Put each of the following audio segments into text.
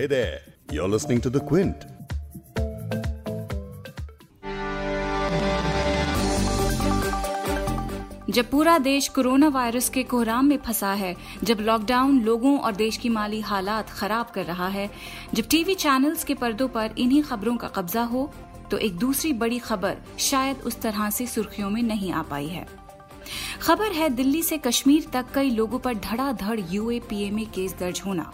Hey there, you're listening to The Quint. जब पूरा देश कोरोना वायरस के कोहराम में फंसा है जब लॉकडाउन लोगों और देश की माली हालात खराब कर रहा है जब टीवी चैनल्स के पर्दों पर इन्हीं खबरों का कब्जा हो तो एक दूसरी बड़ी खबर शायद उस तरह से सुर्खियों में नहीं आ पाई है खबर है, दिल्ली से कश्मीर तक कई लोगों पर धड़ाधड़ यूएपीए में केस दर्ज होना।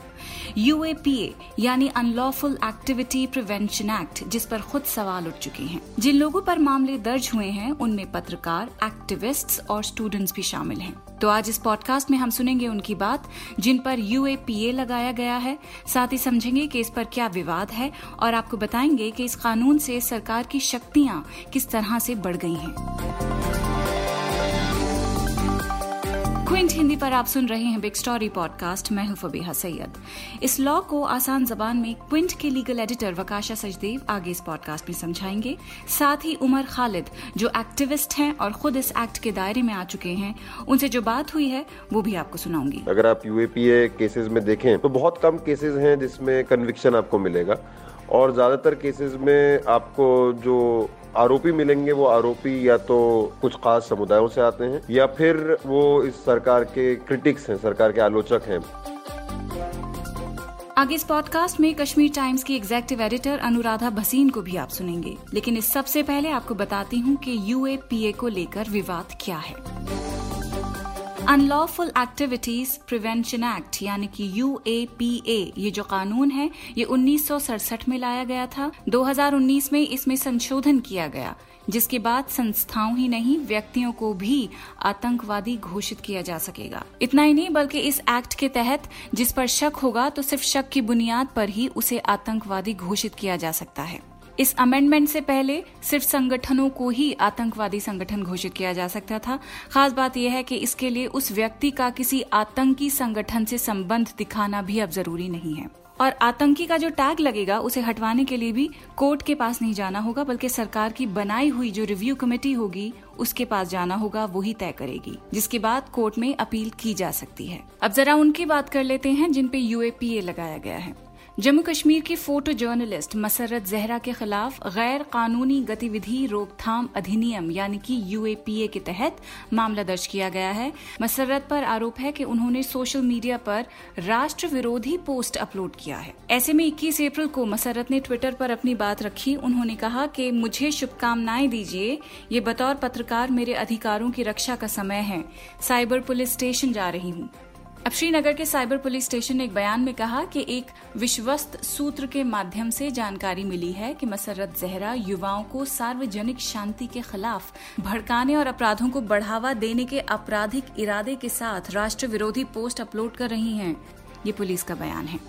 यूएपीए यानी अनलॉफुल एक्टिविटी प्रिवेंशन एक्ट जिस पर खुद सवाल उठ चुके हैं। जिन लोगों पर मामले दर्ज हुए हैं, उनमें पत्रकार एक्टिविस्ट्स और स्टूडेंट्स भी शामिल हैं। तो आज इस पॉडकास्ट में हम सुनेंगे उनकी बात, जिन पर यूएपीए लगाया गया है। साथ ही समझेंगे कि इस पर क्या विवाद है और आपको बताएँगे कि इस कानून से सरकार की शक्तियाँ किस तरह से बढ़ गई हैं। क्विंट हिंदी पर आप सुन रहे हैं बिग स्टोरी पॉडकास्ट मैं हूँ फबीहा सैयद। इस लॉ को आसान जबान में क्विंट के लीगल एडिटर वकाशा सचदेव आगे इस पॉडकास्ट में समझाएँगे। साथ ही उमर खालिद, जो एक्टिविस्ट हैं और खुद इस एक्ट के दायरे में आ चुके हैं, उनसे जो बात हुई है, वो भी आपको सुनाऊँगी। अगर आप यूएपीए केसेस में देखें तो बहुत कम केसेज हैं जिसमें कन्विक्शन आपको मिलेगा। और ज़्यादातर केसेस में आपको जो आरोपी मिलेंगे, वो आरोपी या तो कुछ खास समुदायों से आते हैं, या फिर वो इस सरकार के क्रिटिक्स हैं, सरकार के आलोचक हैं। आगे इस पॉडकास्ट में कश्मीर टाइम्स की एग्जेक्टिव एडिटर अनुराधा भसीन को भी आप सुनेंगे। लेकिन इस सबसे पहले आपको बताती हूँ कि यूएपीए को लेकर विवाद क्या है। अनलॉफुल एक्टिविटीज़ प्रिवेंशन एक्ट यानी कि यूएपीए ये जो कानून है, ये उन्नीस में लाया गया था। 2019 में इसमें संशोधन किया गया, जिसके बाद संस्थाओं ही नहीं, व्यक्तियों को भी आतंकवादी घोषित किया जा सकेगा। इतना ही नहीं, बल्कि इस एक्ट के तहत जिस पर शक होगा तो सिर्फ़ शक की बुनियाद पर ही उसे आतंकवादी घोषित किया जा सकता है। इस अमेंडमेंट से पहले सिर्फ़ संगठनों को ही आतंकवादी संगठन घोषित किया जा सकता था। खास बात यह है कि इसके लिए उस व्यक्ति का किसी आतंकी संगठन से संबंध दिखाना भी अब ज़रूरी नहीं है। और आतंकी का जो टैग लगेगा, उसे हटवाने के लिए भी कोर्ट के पास नहीं जाना होगा, बल्कि सरकार की बनाई हुई जो रिव्यू कमेटी होगी, उसके पास जाना होगा, वही तय करेगी, जिसके बाद कोर्ट में अपील की जा सकती है। अब जरा उनकी बात कर लेते हैं, जिन पे यूएपीए लगाया गया है। जम्मू कश्मीर की फ़ोटो जर्नलिस्ट मसरत जहरा के खिलाफ गैर कानूनी गतिविधि रोकथाम अधिनियम, यानी कि यूएपीए के तहत मामला दर्ज किया गया है। मसरत पर आरोप है कि उन्होंने सोशल मीडिया पर राष्ट्र विरोधी पोस्ट अपलोड किया है। ऐसे में 21 अप्रैल को मसरत ने ट्विटर पर अपनी बात रखी। उन्होंने कहा कि, मुझे शुभकामनाएँ दीजिए। ये बतौर पत्रकार मेरे अधिकारों की रक्षा का समय है। साइबर पुलिस स्टेशन जा रही हूँ। अब श्रीनगर के साइबर पुलिस स्टेशन ने एक बयान में कहा कि एक विश्वस्त सूत्र के माध्यम से जानकारी मिली है कि मसरत जहरा युवाओं को सार्वजनिक शांति के खिलाफ भड़काने और अपराधों को बढ़ावा देने के आपराधिक इरादे के साथ राष्ट्र विरोधी पोस्ट अपलोड कर रही हैं। ये पुलिस का बयान है।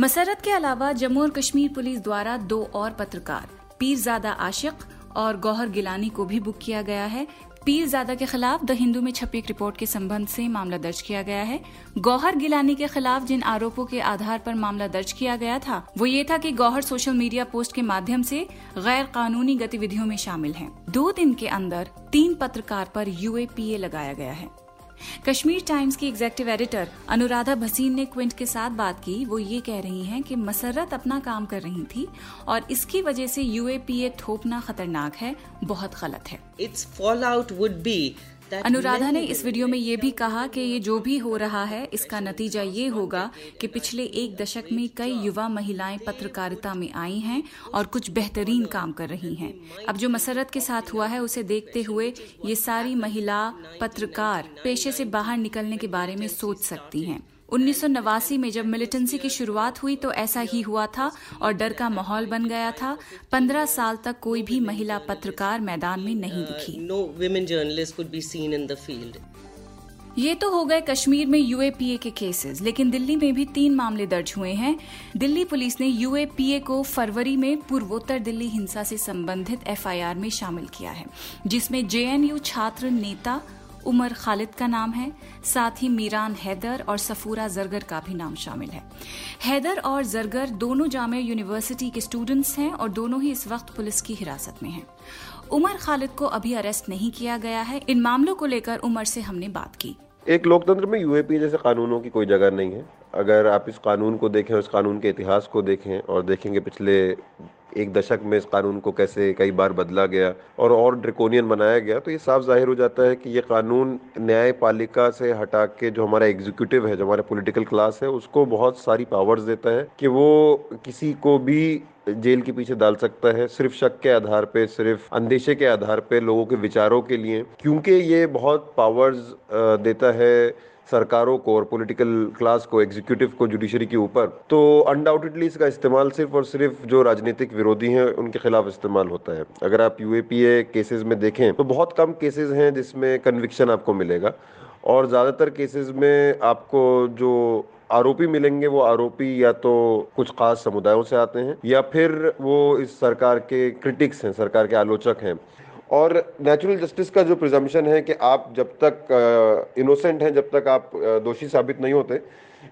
मसरत के अलावा जम्मू और कश्मीर पुलिस द्वारा दो और पत्रकार, पीरजादा आशिक और गौहर गिलानी को भी बुक किया गया है। पीरजादा के खिलाफ द हिंदू में छपी एक रिपोर्ट के संबंध से मामला दर्ज किया गया है गौहर गिलानी के खिलाफ जिन आरोपों के आधार पर मामला दर्ज किया गया था, वो ये था कि गौहर सोशल मीडिया पोस्ट के माध्यम से गैर कानूनी गतिविधियों में शामिल हैं। दो दिन के अंदर तीन पत्रकार पर यूएपीए लगाया गया है कश्मीर टाइम्स की एग्जेक्टिव एडिटर अनुराधा भसीन ने क्विंट के साथ बात की। वो ये कह रही हैं कि मसरत अपना काम कर रही थी और इसकी वजह से यूएपीए थोपना खतरनाक है, बहुत गलत है। It's fall out would be Anuradha ने इस वीडियो में ये भी कहा कि ये जो भी हो रहा है इसका नतीजा ये होगा कि पिछले एक दशक में कई युवा महिलाएँ पत्रकारिता में आई हैं और कुछ बेहतरीन काम कर रही हैं। अब जो मसरत के साथ हुआ है उसे देखते हुए ये सारी महिला पत्रकार पेशे से बाहर निकलने के बारे में सोच सकती हैं। उन्नीस सौ नवासी में जब मिलिटेंसी की शुरुआत हुई तो ऐसा ही हुआ था और डर का माहौल बन गया था। पंद्रह साल तक कोई भी महिला पत्रकार मैदान में नहीं दिखी। No women journalist could be seen in the field ये तो हो गए कश्मीर में यूएपीए के केसेस लेकिन दिल्ली में भी तीन मामले दर्ज हुए हैं। दिल्ली पुलिस ने यूएपीए को फरवरी में पूर्वोत्तर दिल्ली हिंसा से संबंधित एफआईआर में शामिल किया है जिसमें जेएनयू छात्र नेता उमर खालिद का नाम है। साथ ही मीरान हैदर और सफूरा जरगर का भी नाम शामिल है। हैदर और जरगर दोनों जामिया यूनिवर्सिटी के स्टूडेंट्स हैं और दोनों ही इस वक्त पुलिस की हिरासत में हैं। उमर खालिद को अभी अरेस्ट नहीं किया गया है। इन मामलों को लेकर उमर से हमने बात की। एक लोकतंत्र में यूएपी जैसे कानूनों की कोई जगह नहीं है। अगर आप इस कानून को देखें इस कानून के इतिहास को देखें और देखेंगे पिछले एक दशक में इस कानून को कैसे कई बार बदला गया और और ड्रिकोनियन बनाया गया तो ये साफ़ ज़ाहिर हो जाता है कि ये कानून न्यायपालिका से हटा के जो हमारा एग्जीक्यूटिव है, जो हमारा पॉलिटिकल क्लास है, उसको बहुत सारी पावर्स देता है कि वो किसी को भी जेल के पीछे डाल सकता है, सिर्फ़ शक के आधार पे, सिर्फ़ अंदेशे के आधार पे लोगों के विचारों के लिए, क्योंकि ये बहुत पावर्स देता है सरकारों को और पॉलिटिकल क्लास को एग्जीक्यूटिव को जुडिशरी के ऊपर तो अनडाउटेडली इसका इस्तेमाल सिर्फ़ और सिर्फ़ जो राजनीतिक विरोधी हैं, उनके खिलाफ इस्तेमाल होता है। अगर आप यूएपीए केसेस में देखें तो बहुत कम केसेस हैं जिसमें कन्विक्शन आपको मिलेगा, और ज़्यादातर केसेस में आपको जो आरोपी मिलेंगे, वो आरोपी या तो कुछ खास समुदायों से आते हैं, या फिर वो इस सरकार के क्रिटिक्स हैं, सरकार के आलोचक हैं। और नेचुरल जस्टिस का जो प्रिजम्पशन है कि आप जब तक इनोसेंट हैं, जब तक आप दोषी साबित नहीं होते,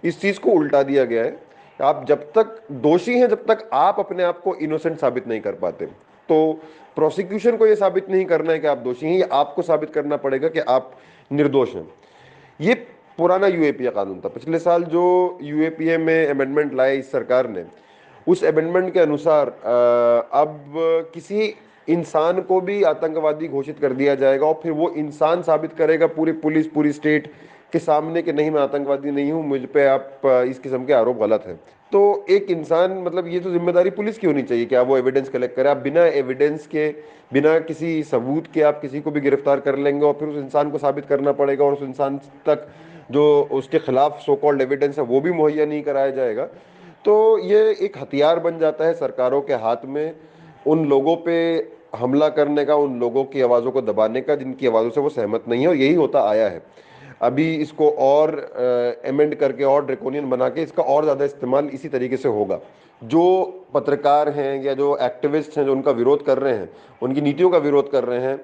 इस चीज़ को उल्टा दिया गया है आप जब तक दोषी हैं, जब तक आप अपने आप को इनोसेंट साबित नहीं कर पाते। तो प्रोसिक्यूशन को ये साबित नहीं करना है कि आप दोषी हैं, ये आपको साबित करना पड़ेगा कि आप निर्दोष हैं। ये पुराना यूएपीए कानून था। पिछले साल जो यूएपीए में अमेंडमेंट लाए इस सरकार ने, उस अमेंडमेंट के अनुसार अब किसी इंसान को भी आतंकवादी घोषित कर दिया जाएगा और फिर वो इंसान साबित करेगा पूरी पुलिस, पूरी स्टेट के सामने कि नहीं, मैं आतंकवादी नहीं हूँ, मुझ पर आप इस किस्म के आरोप गलत हैं। तो एक इंसान मतलब ये तो ज़िम्मेदारी पुलिस की होनी चाहिए कि आप वो एविडेंस कलेक्ट करें। आप बिना एविडेंस के, बिना किसी सबूत के आप किसी को भी गिरफ़्तार कर लेंगे और फिर उस इंसान को साबित करना पड़ेगा और उस इंसान तक जो उसके खिलाफ सो कॉल्ड एविडेंस है वो भी मुहैया नहीं कराया जाएगा। तो ये एक हथियार बन जाता है सरकारों के हाथ में उन लोगों पे हमला करने का उन लोगों की आवाज़ों को दबाने का जिनकी आवाज़ों से वो सहमत नहीं है और यही होता आया है। अभी इसको और एमेंड करके और ड्रेकोनियन बना के इसका और ज़्यादा इस्तेमाल इसी तरीके से होगा। जो पत्रकार हैं या जो एक्टिविस्ट हैं जो उनका विरोध कर रहे हैं उनकी नीतियों का विरोध कर रहे हैं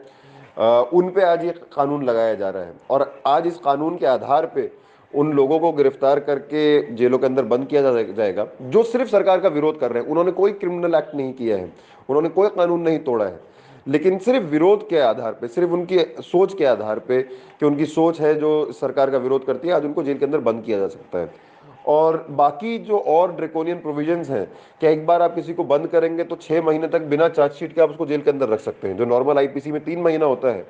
आ, उन पे आज ये कानून लगाया जा रहा है। और आज इस कानून के आधार पे उन लोगों को गिरफ़्तार करके जेलों के अंदर बंद किया जाएगा, जो सिर्फ़ सरकार का विरोध कर रहे हैं। उन्होंने कोई क्रिमिनल एक्ट नहीं किया है। उन्होंने कोई कानून नहीं तोड़ा है। लेकिन सिर्फ़ विरोध के आधार पे, सिर्फ़ उनकी सोच के आधार पे कि उनकी सोच है जो सरकार का विरोध करती है, आज उनको जेल के अंदर बंद किया जा सकता है। और बाकी जो और ड्रेकोनियन प्रोविजंस हैं, कि एक बार आप किसी को बंद करेंगे तो छः महीने तक बिना चार्जशीट के आप उसको जेल के अंदर रख सकते हैं। जो नॉर्मल आईपीसी में तीन महीना होता है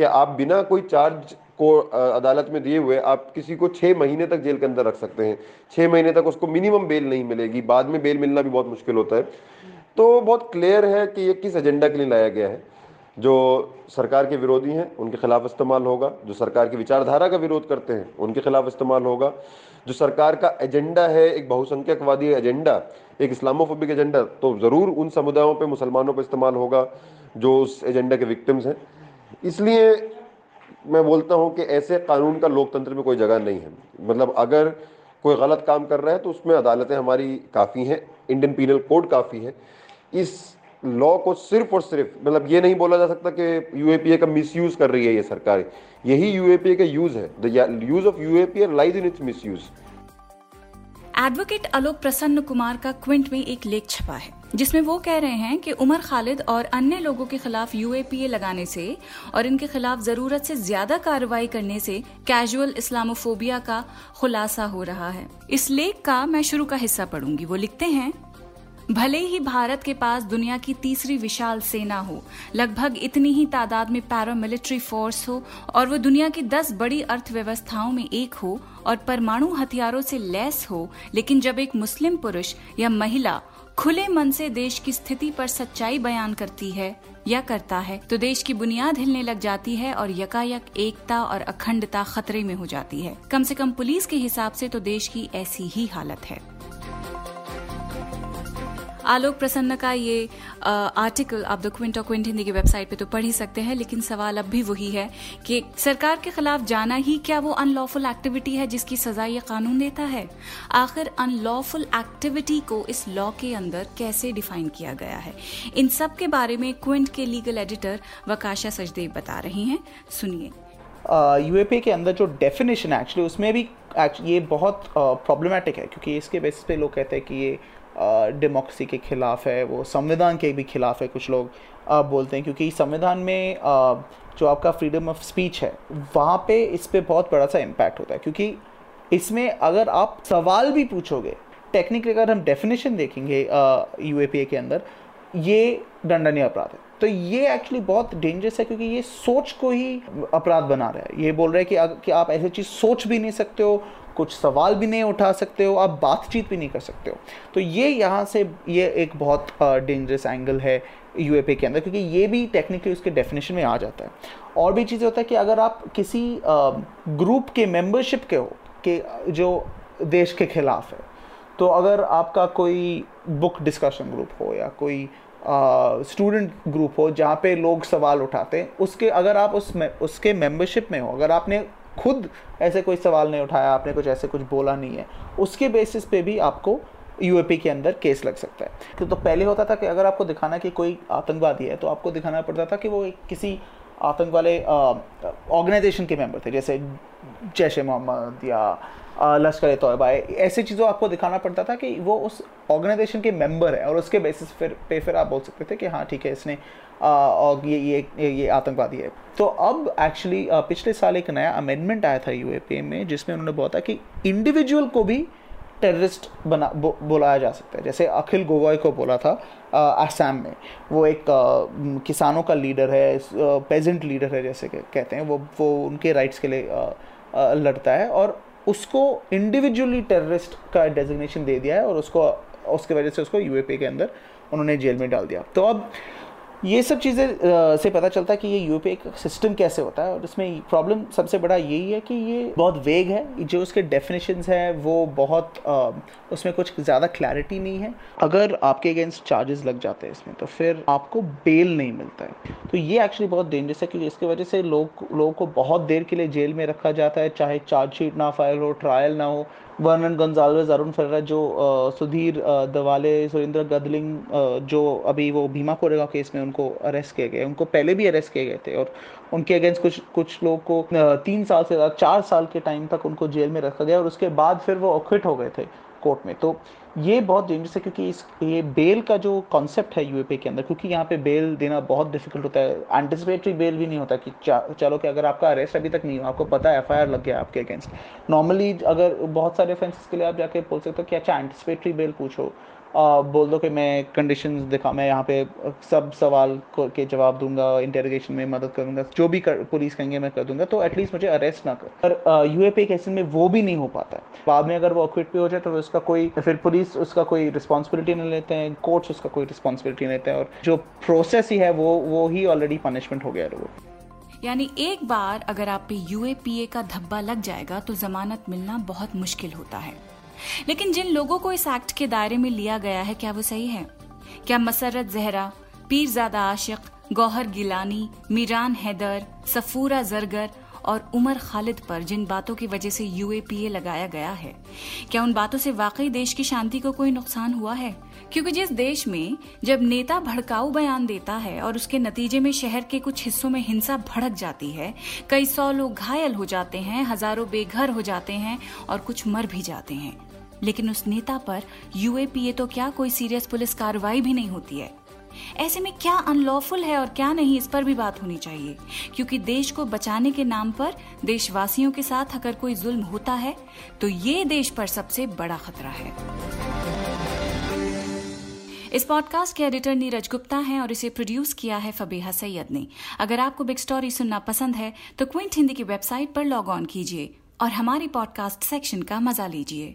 कि आप बिना कोई चार्ज को अदालत में दिए हुए आप किसी को छः महीने तक जेल के अंदर रख सकते हैं। छः महीने तक उसको मिनिमम बेल नहीं मिलेगी। बाद में बेल मिलना भी बहुत मुश्किल होता है। तो बहुत क्लियर है कि ये किस एजेंडा के लिए लाया गया है। जो सरकार के विरोधी हैं, उनके खिलाफ इस्तेमाल होगा। जो सरकार की विचारधारा का विरोध करते हैं, उनके खिलाफ इस्तेमाल होगा। जो सरकार का एजेंडा है, एक बहुसंख्यकवादी एजेंडा एक इस्लामोफोबिक एजेंडा तो ज़रूर उन समुदायों पे, मुसलमानों पे इस्तेमाल होगा, जो उस एजेंडा के विक्टिम्स हैं। इसलिए मैं बोलता हूँ कि ऐसे कानून का लोकतंत्र में कोई जगह नहीं है। मतलब अगर कोई गलत काम कर रहा है तो उसमें अदालतें हमारी काफ़ी हैं इंडियन पीनल कोड काफ़ी है। इस लॉ को सिर्फ़ और सिर्फ़ मतलब ये नहीं बोला जा सकता कि यूएपीए का मिसयूज कर रही है ये सरकार। यही यूएपीए का यूज़ है। Use of UAPA lies in its misuse advocate Alok Prasanna Kumar का क्विंट में एक लेख छपा है, जिसमें वो कह रहे हैं कि उमर खालिद और अन्य लोगों के खिलाफ यूएपीए लगाने से और इनके खिलाफ ज़रूरत से ज़्यादा कार्रवाई करने से कैजुअल इस्लामोफोबिया का खुलासा हो रहा है। इस लेख का मैं शुरू का हिस्सा पढ़ूँगी। वो लिखते हैं भले ही भारत के पास दुनिया की तीसरी विशाल सेना हो, लगभग इतनी ही तादाद में पैरामिलिट्री फोर्स हो, और वो दुनिया की दस बड़ी अर्थव्यवस्थाओं में एक हो, और परमाणु हथियारों से लैस हो, लेकिन जब एक मुस्लिम पुरुष या महिला खुले मन से देश की स्थिति पर सच्चाई बयान करती है या करता है तो देश की बुनियाद हिलने लग जाती है और यकायक एकता और अखंडता खतरे में हो जाती है। कम से कम पुलिस के हिसाब से तो देश की ऐसी ही हालत है। आलोक प्रसन्न का ये आर्टिकल आप द क्विंट और क्विंट हिंदी की वेबसाइट पे तो पढ़ ही सकते हैं लेकिन सवाल अब भी वही है कि सरकार के खिलाफ जाना ही क्या वो अनलॉफुल एक्टिविटी है जिसकी सजा ये कानून देता है? आखिर अनलॉफुल एक्टिविटी को इस लॉ के अंदर कैसे डिफाइन किया गया है? इन सब के बारे में क्विंट के लीगल एडिटर वकाशा सचदेव बता रही हैं। सुनिए। यूएपी के अंदर जो डेफिनेशन है एक्चुअली उसमें भी ये बहुत प्रॉब्लमेटिक uh, है क्योंकि इसके बेसिस पे लोग कहते हैं कि ये डेमोक्रेसी के ख़िलाफ़ है वो संविधान के भी खिलाफ है कुछ लोग आ, बोलते हैं क्योंकि संविधान में आ, जो आपका फ्रीडम ऑफ़ स्पीच है वहाँ पे इस पर बहुत बड़ा सा इम्पैक्ट होता है क्योंकि इसमें अगर आप सवाल भी पूछोगे टेक्निकली अगर हम डेफिनेशन देखेंगे यू के अंदर ये दंडनीय अपराध है। तो ये एक्चुअली बहुत डेंजरस है क्योंकि ये सोच को ही अपराध बना रहा है। ये बोल रहा है कि, कि आप ऐसी चीज़ सोच भी नहीं सकते हो कुछ सवाल भी नहीं उठा सकते हो आप बातचीत भी नहीं कर सकते हो। तो ये यहाँ से ये एक बहुत डेंजरस एंगल है यू के अंदर क्योंकि ये भी टेक्निकली उसके डेफिनेशन में आ जाता है। और भी चीज़ें होता है कि अगर आप किसी ग्रुप के मेंबरशिप के हो कि जो देश के खिलाफ है तो अगर आपका कोई बुक डिस्कशन ग्रुप हो या कोई स्टूडेंट ग्रुप हो जहाँ पे लोग सवाल उठाते हैं उसके अगर आप उस में, उसके मेंबरशिप में हो अगर आपने खुद ऐसे कोई सवाल नहीं उठाया आपने कुछ ऐसे कुछ बोला नहीं है। उसके बेसिस पे भी आपको यू के अंदर केस लग सकता है। तो, तो पहले होता था कि अगर आपको दिखाना कि कोई आतंकवादी है तो आपको दिखाना पड़ता था कि वो किसी आतंक वाले ऑर्गेनाइजेशन के मेंबर थे जैसे जैश ए मोहम्मद या लश्कर तोयबा है ऐसी चीज़ों आपको दिखाना पड़ता था कि वो उस ऑर्गेनाइजेशन के मेंबर है और उसके बेसिस फिर पे फिर आप बोल सकते थे कि हाँ ठीक है इसने और ये ये ये आतंकवादी है। तो अब एक्चुअली पिछले साल एक नया अमेंडमेंट आया था यू में जिसमें उन्होंने बोला था कि इंडिविजुअल को भी टेररिस्ट बना बो, बुलाया जा सकता है। जैसे अखिल गोगोई को बोला था आसाम में। वो एक आ, किसानों का लीडर है पेजेंट लीडर है जैसे कहते हैं। वो वो उनके राइट्स के लिए आ, आ, लड़ता है और उसको इंडिविजुअली टेररिस्ट का डेजिग्नेशन दे दिया है और उसको, उसके वजह से उसको यूएपी के अंदर उन्होंने जेल में डाल दिया। तो अब ये सब चीज़ें से पता चलता है कि ये यूपीए का सिस्टम कैसे होता है और इसमें प्रॉब्लम सबसे बड़ा यही है कि ये बहुत वेग है, जो उसके डेफिनेशंस है, वो बहुत उसमें कुछ ज़्यादा क्लैरिटी नहीं है। अगर आपके अगेंस्ट चार्जेस लग जाते हैं इसमें तो फिर आपको बेल नहीं मिलता है। तो ये एक्चुअली बहुत डेंजरस है क्योंकि इसकी वजह से लोग, लोगों को बहुत देर के लिए जेल में रखा जाता है, चाहे चार्जशीट ना फ़ाइल हो ट्रायल ना हो वर्नन गंजालवेज अरुण फर्रा, जो सुधीर दवाले, सुरेंद्र गदलिंग जो अभी वो भीमा कोरेगा केस में उनको अरेस्ट किए गए, उनको पहले भी अरेस्ट किए गए थे और उनके अगेंस्ट कुछ कुछ लोग को तीन साल से चार साल के टाइम तक उनको जेल में रखा गया और उसके बाद फिर वो अक्विट हो गए थे। कोर्ट में। तो ये बहुत डेंजरस है क्योंकि इस, ये बेल का जो कॉन्सेप्ट है यूएपी के अंदर, क्योंकि यहाँ पे बेल देना बहुत डिफ़िकल्ट होता है। एंटिसिपेटरी बेल भी नहीं होता कि चलो कि अगर आपका अरेस्ट अभी तक नहीं हुआ, आपको पता है एफआईआर लग गया आपके अगेंस्ट नॉर्मली अगर बहुत सारे ऑफेंसेस के लिए आप जाके बोल सकते हो कि अच्छा एंटिसिपेटरी बेल पूछो। बोल दो कि मैं कंडीशन दिखा मैं यहाँ पे सब सवाल के जवाब दूँगा इंटेरोगेशन में मदद करूँगा जो भी कर, पुलिस कहेंगे मैं कर दूँगा तो एटलीस्ट मुझे अरेस्ट ना कर। पर यूएपी केसेस में वो भी नहीं हो पाता है। बाद में अगर वो अक्विट भी हो जाए तो उसका कोई फिर पुलिस उसका कोई रिस्पॉन्सिबिलिटी नहीं लेते हैं कोर्ट्स उसका कोई रिस्पॉन्सिबिलिटी नहीं लेते हैं और जो प्रोसेस ही है वो वो ही ऑलरेडी पनिशमेंट हो गया है यानी एक बार अगर आप पे यूएपीए का धब्बा लग जाएगा तो जमानत मिलना बहुत मुश्किल होता है। लेकिन जिन लोगों को इस एक्ट के दायरे में लिया गया है, क्या वो सही है? क्या मसरत जहरा, पीरजादा आशिक, गौहर गिलानी, मीरान हैदर, सफूरा जरगर और उमर खालिद पर जिन बातों की वजह से यूएपीए लगाया गया है, क्या उन बातों से वाकई देश की शांति को कोई नुकसान हुआ है? क्योंकि जिस देश में जब नेता भड़काऊ बयान देता है और उसके नतीजे में शहर के कुछ हिस्सों में हिंसा भड़क जाती है, कई सौ लोग घायल हो जाते हैं, हज़ारों बेघर हो जाते हैं और कुछ मर भी जाते हैं। लेकिन उस नेता पर यूएपीए तो क्या कोई सीरियस पुलिस कार्रवाई भी नहीं होती है? ऐसे में क्या अनलॉफुल है और क्या नहीं, इस पर भी बात होनी चाहिए। क्योंकि देश को बचाने के नाम पर देशवासियों के साथ अगर कोई जुल्म होता है तो ये देश पर सबसे बड़ा खतरा है। इस पॉडकास्ट के एडिटर नीरज गुप्ता हैं और इसे प्रोड्यूस किया है फबीहा सैयद ने। अगर आपको बिग स्टोरी सुनना पसंद है तो क्विंट हिंदी की वेबसाइट पर लॉग ऑन कीजिए और हमारी पॉडकास्ट सेक्शन का मज़ा लीजिए।